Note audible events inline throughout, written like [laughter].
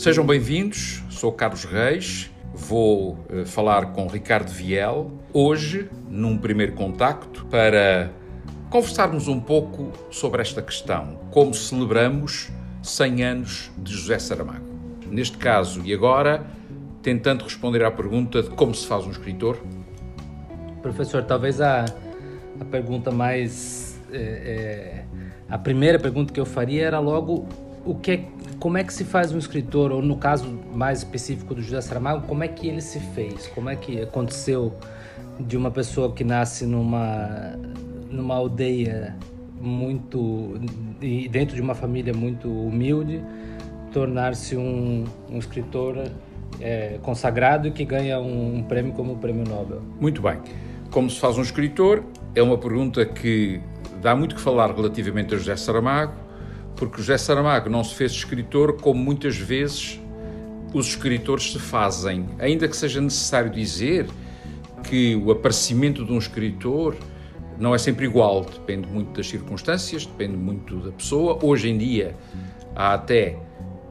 Sejam bem-vindos, sou Carlos Reis, vou uh, falar com Ricardo Viel, hoje, num primeiro contacto, para conversarmos um pouco sobre esta questão, como celebramos 100 anos de José Saramago. Neste caso e agora, tentando responder à pergunta de como se faz um escritor. Professor, talvez a, a pergunta mais. É, é, a primeira pergunta que eu faria era logo o que é, como é que se faz um escritor, ou no caso mais específico do José Saramago, como é que ele se fez? Como é que aconteceu de uma pessoa que nasce numa, numa aldeia muito. dentro de uma família muito humilde, tornar-se um, um escritor é, consagrado e que ganha um, um prêmio como o Prêmio Nobel? Muito bem. Como se faz um escritor? É uma pergunta que dá muito que falar relativamente a José Saramago porque José Saramago não se fez escritor como muitas vezes os escritores se fazem. Ainda que seja necessário dizer que o aparecimento de um escritor não é sempre igual, depende muito das circunstâncias, depende muito da pessoa. Hoje em dia há até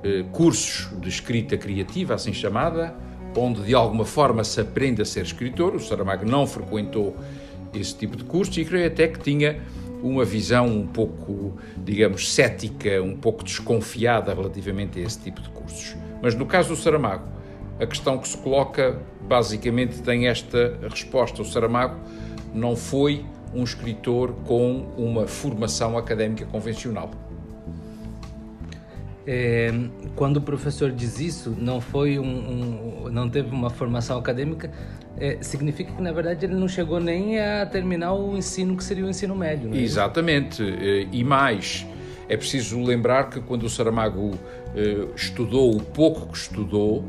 eh, cursos de escrita criativa, assim chamada, onde de alguma forma se aprende a ser escritor. O Saramago não frequentou esse tipo de cursos e creio até que tinha uma visão um pouco, digamos, cética, um pouco desconfiada relativamente a esse tipo de cursos. Mas no caso do Saramago, a questão que se coloca basicamente tem esta resposta. O Saramago não foi um escritor com uma formação académica convencional. É, quando o professor diz isso, não foi um, um não teve uma formação acadêmica, é, significa que na verdade ele não chegou nem a terminar o ensino que seria o ensino médio. É Exatamente. É, e mais, é preciso lembrar que quando o Saramago eh, estudou o pouco que estudou,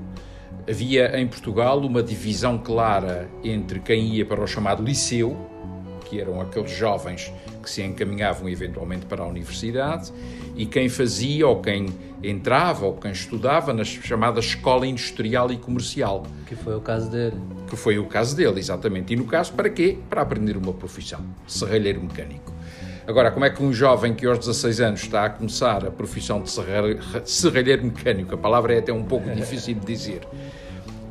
havia em Portugal uma divisão clara entre quem ia para o chamado liceu, que eram aqueles jovens que se encaminhavam eventualmente para a universidade, e quem fazia, ou quem entrava, ou quem estudava na chamada escola industrial e comercial. Que foi o caso dele. Que foi o caso dele, exatamente. E no caso, para quê? Para aprender uma profissão, serralheiro mecânico. Agora, como é que um jovem que aos 16 anos está a começar a profissão de serralheiro mecânico, a palavra é até um pouco difícil de dizer,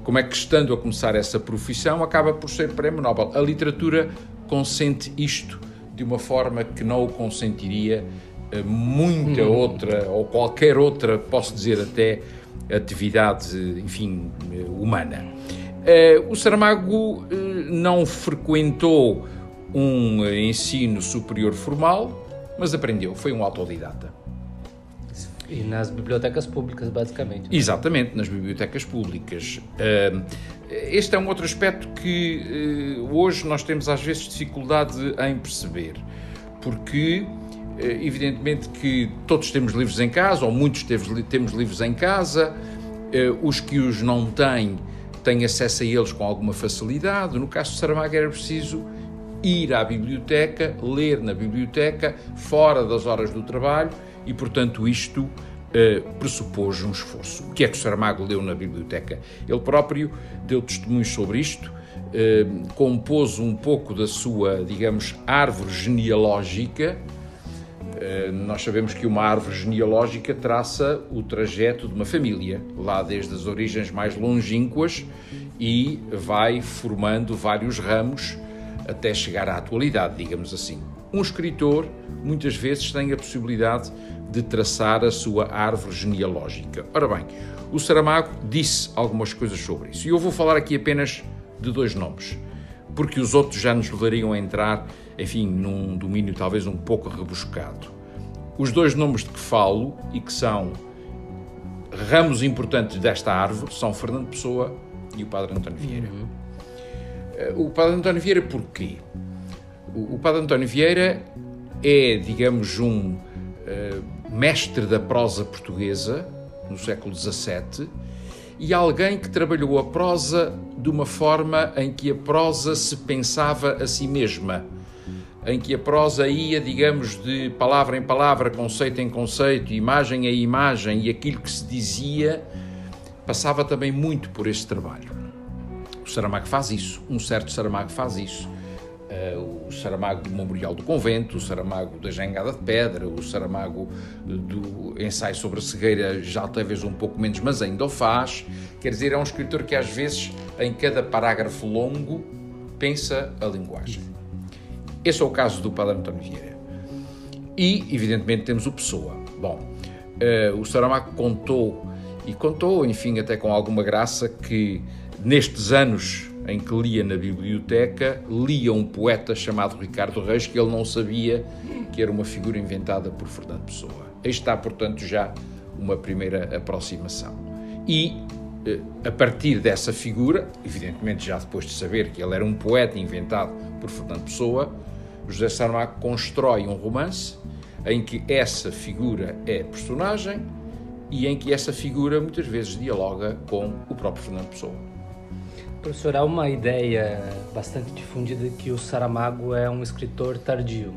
como é que estando a começar essa profissão acaba por ser prémio Nobel? A literatura consente isto de uma forma que não o consentiria eh, muita outra, ou qualquer outra, posso dizer até, atividade, enfim, eh, humana. Eh, o Saramago não frequentou um ensino superior formal, mas aprendeu, foi um autodidata. E nas bibliotecas públicas, basicamente. Né? Exatamente, nas bibliotecas públicas. Este é um outro aspecto que hoje nós temos às vezes dificuldade em perceber, porque evidentemente que todos temos livros em casa, ou muitos temos livros em casa, os que os não têm têm acesso a eles com alguma facilidade. No caso de Saramago era preciso ir à biblioteca, ler na biblioteca, fora das horas do trabalho, e portanto isto uh, pressupôs um esforço. O que é que o Saramago leu na biblioteca? Ele próprio deu testemunhos sobre isto, uh, compôs um pouco da sua, digamos, árvore genealógica. Uh, nós sabemos que uma árvore genealógica traça o trajeto de uma família, lá desde as origens mais longínquas e vai formando vários ramos até chegar à atualidade, digamos assim. Um escritor muitas vezes tem a possibilidade de traçar a sua árvore genealógica. Ora bem, o Saramago disse algumas coisas sobre isso e eu vou falar aqui apenas de dois nomes, porque os outros já nos levariam a entrar, enfim, num domínio talvez um pouco rebuscado. Os dois nomes de que falo e que são ramos importantes desta árvore são Fernando Pessoa e o Padre António Vieira. Uhum. Eh, o Padre António Vieira porquê? O Padre António Vieira é, digamos, um uh, mestre da prosa portuguesa no século XVII e alguém que trabalhou a prosa de uma forma em que a prosa se pensava a si mesma, em que a prosa ia, digamos, de palavra em palavra, conceito em conceito, imagem a imagem, e aquilo que se dizia passava também muito por esse trabalho. O Saramago faz isso, um certo Saramago faz isso Uh, o Saramago do Memorial do Convento, o Saramago da Jangada de Pedra, o Saramago do ensaio sobre a cegueira, já talvez um pouco menos, mas ainda o faz. Quer dizer, é um escritor que às vezes, em cada parágrafo longo, pensa a linguagem. Esse é o caso do Padre António Vieira. E, evidentemente, temos o Pessoa. Bom, uh, o Saramago contou, e contou, enfim, até com alguma graça, que nestes anos em que lia na biblioteca, lia um poeta chamado Ricardo Reis, que ele não sabia que era uma figura inventada por Fernando Pessoa. Aí está, portanto, já uma primeira aproximação. E, eh, a partir dessa figura, evidentemente já depois de saber que ele era um poeta inventado por Fernando Pessoa, José Saramago constrói um romance em que essa figura é personagem e em que essa figura muitas vezes dialoga com o próprio Fernando Pessoa. Professor, há uma ideia bastante difundida que o Saramago é um escritor tardio.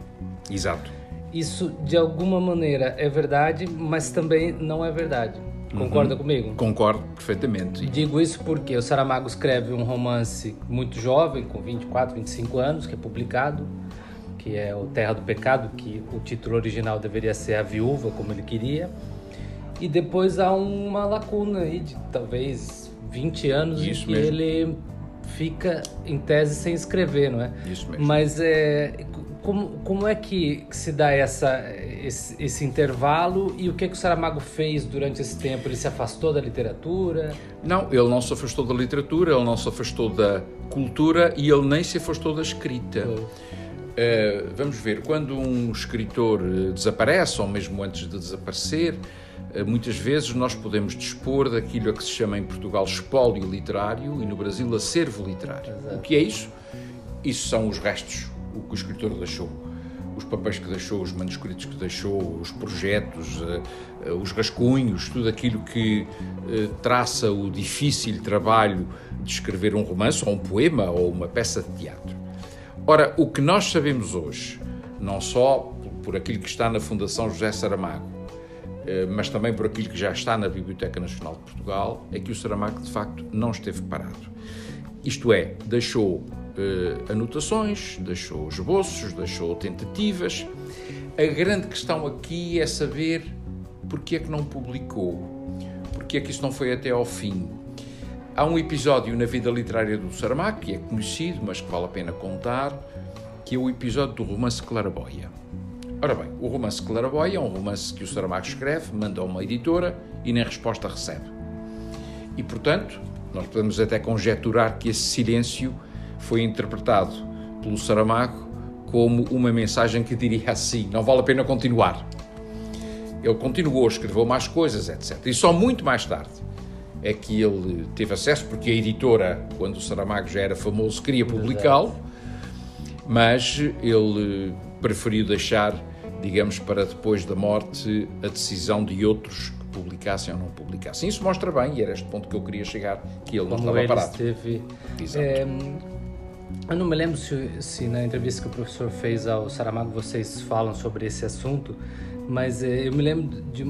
Exato. Isso, de alguma maneira, é verdade, mas também não é verdade. Concorda uhum. comigo? Concordo perfeitamente. Digo isso porque o Saramago escreve um romance muito jovem, com 24, 25 anos, que é publicado, que é o Terra do Pecado, que o título original deveria ser A Viúva, como ele queria. E depois há uma lacuna aí de talvez 20 anos Isso mesmo. ele fica, em tese, sem escrever, não é? Isso mesmo. Mas é, como, como é que se dá essa, esse, esse, intervalo e o que, é que o Saramago fez durante esse tempo? Ele se afastou da literatura? Não, ele não se afastou da literatura, ele não se afastou da cultura e ele nem se afastou da escrita. Uh, vamos ver, quando um escritor eh, desaparece, ou mesmo antes de desaparecer, muitas vezes nós podemos dispor daquilo a que se chama em Portugal espólio literário e no Brasil acervo literário. Exato. O que é isso? Isso são os restos, o que o escritor deixou. Os papéis que deixou, os manuscritos que deixou, os projetos, eh, eh, os rascunhos, tudo aquilo que traça o difícil trabalho de escrever um romance, ou um poema, ou uma peça de teatro. Ora, o que nós sabemos hoje, não só por aquilo que está na Fundação José Saramago, eh, mas também por aquilo que já está na Biblioteca Nacional de Portugal, é que o Saramago de facto não esteve parado. Isto é, deixou eh, anotações, deixou esboços, deixou tentativas. A grande questão aqui é saber porque é que não publicou, porque é que isso não foi até ao fim. Há um episódio na vida literária do Saramago, que é conhecido, mas que vale a pena contar, que é o episódio do romance Claraboia. Ora bem, o romance Claraboia é um romance que o Saramago escreve, manda a uma editora e nem resposta recebe. E, portanto, nós podemos até conjecturar que esse silêncio foi interpretado pelo Saramago como uma mensagem que diria assim: não vale a pena continuar. Ele continuou, escreveu mais coisas, etc. E só muito mais tarde é que ele teve acesso, porque a editora, quando o Saramago já era famoso, queria publicá-lo, mas ele preferiu deixar digamos, para depois da morte a decisão de outros que publicassem ou não publicassem. Isso mostra bem, e era este ponto que eu queria chegar, que ele não Como estava parado. Esteve, é, eu não me lembro se, se, na entrevista que o professor fez ao Saramago vocês falam sobre esse assunto, mas é, eu me lembro de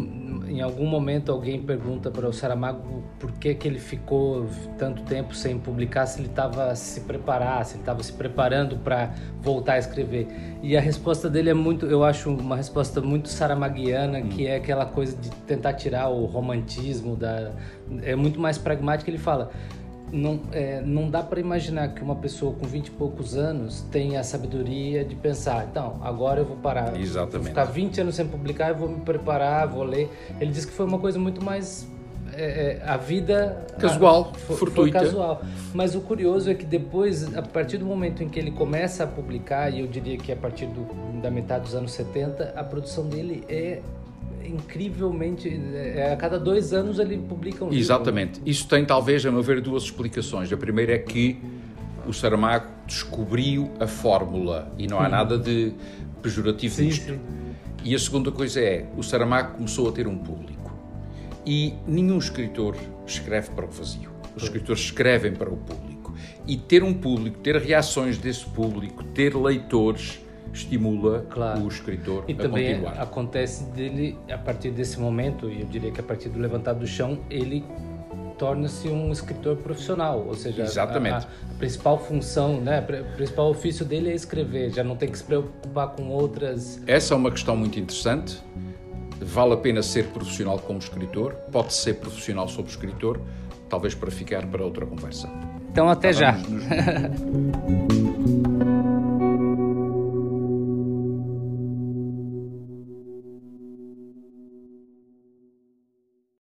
em algum momento alguém pergunta para o Saramago por que, que ele ficou tanto tempo sem publicar, se ele estava se preparar, se ele estava se preparando para voltar a escrever. E a resposta dele é muito, eu acho uma resposta muito saramaguiana, hum. que é aquela coisa de tentar tirar o romantismo da é muito mais pragmática, ele fala: não, é, não dá para imaginar que uma pessoa com 20 e poucos anos tenha a sabedoria de pensar, então, agora eu vou parar. Exatamente. Vou ficar 20 anos sem publicar, eu vou me preparar, vou ler. Ele disse que foi uma coisa muito mais. É, é a vida. Casual, a, foi, fortuita. Foi casual. Mas o curioso é que depois, a partir do momento em que ele começa a publicar, e eu diria que a partir do, da metade dos anos 70, a produção dele é incrivelmente. É, a cada dois anos ele publica um livro. Exatamente. Isso tem, talvez, a meu ver, duas explicações. A primeira é que o Saramago descobriu a fórmula e não há nada de pejorativo sim, nisto. Sim. E a segunda coisa é, o Saramago começou a ter um público. E nenhum escritor escreve para o vazio. Os escritores escrevem para o público. E ter um público, ter reações desse público, ter leitores, estimula claro. o escritor e a também continuar. acontece dele a partir desse momento e eu diria que a partir do levantado do chão ele torna-se um escritor profissional, ou seja, Exatamente. A, a, principal função, né, o principal ofício dele é escrever, já não tem que se preocupar com outras. Essa é uma questão muito interessante. Vale a pena ser profissional como escritor, pode ser profissional sobre escritor, talvez para ficar para outra conversa. Então até já. Nos... [laughs]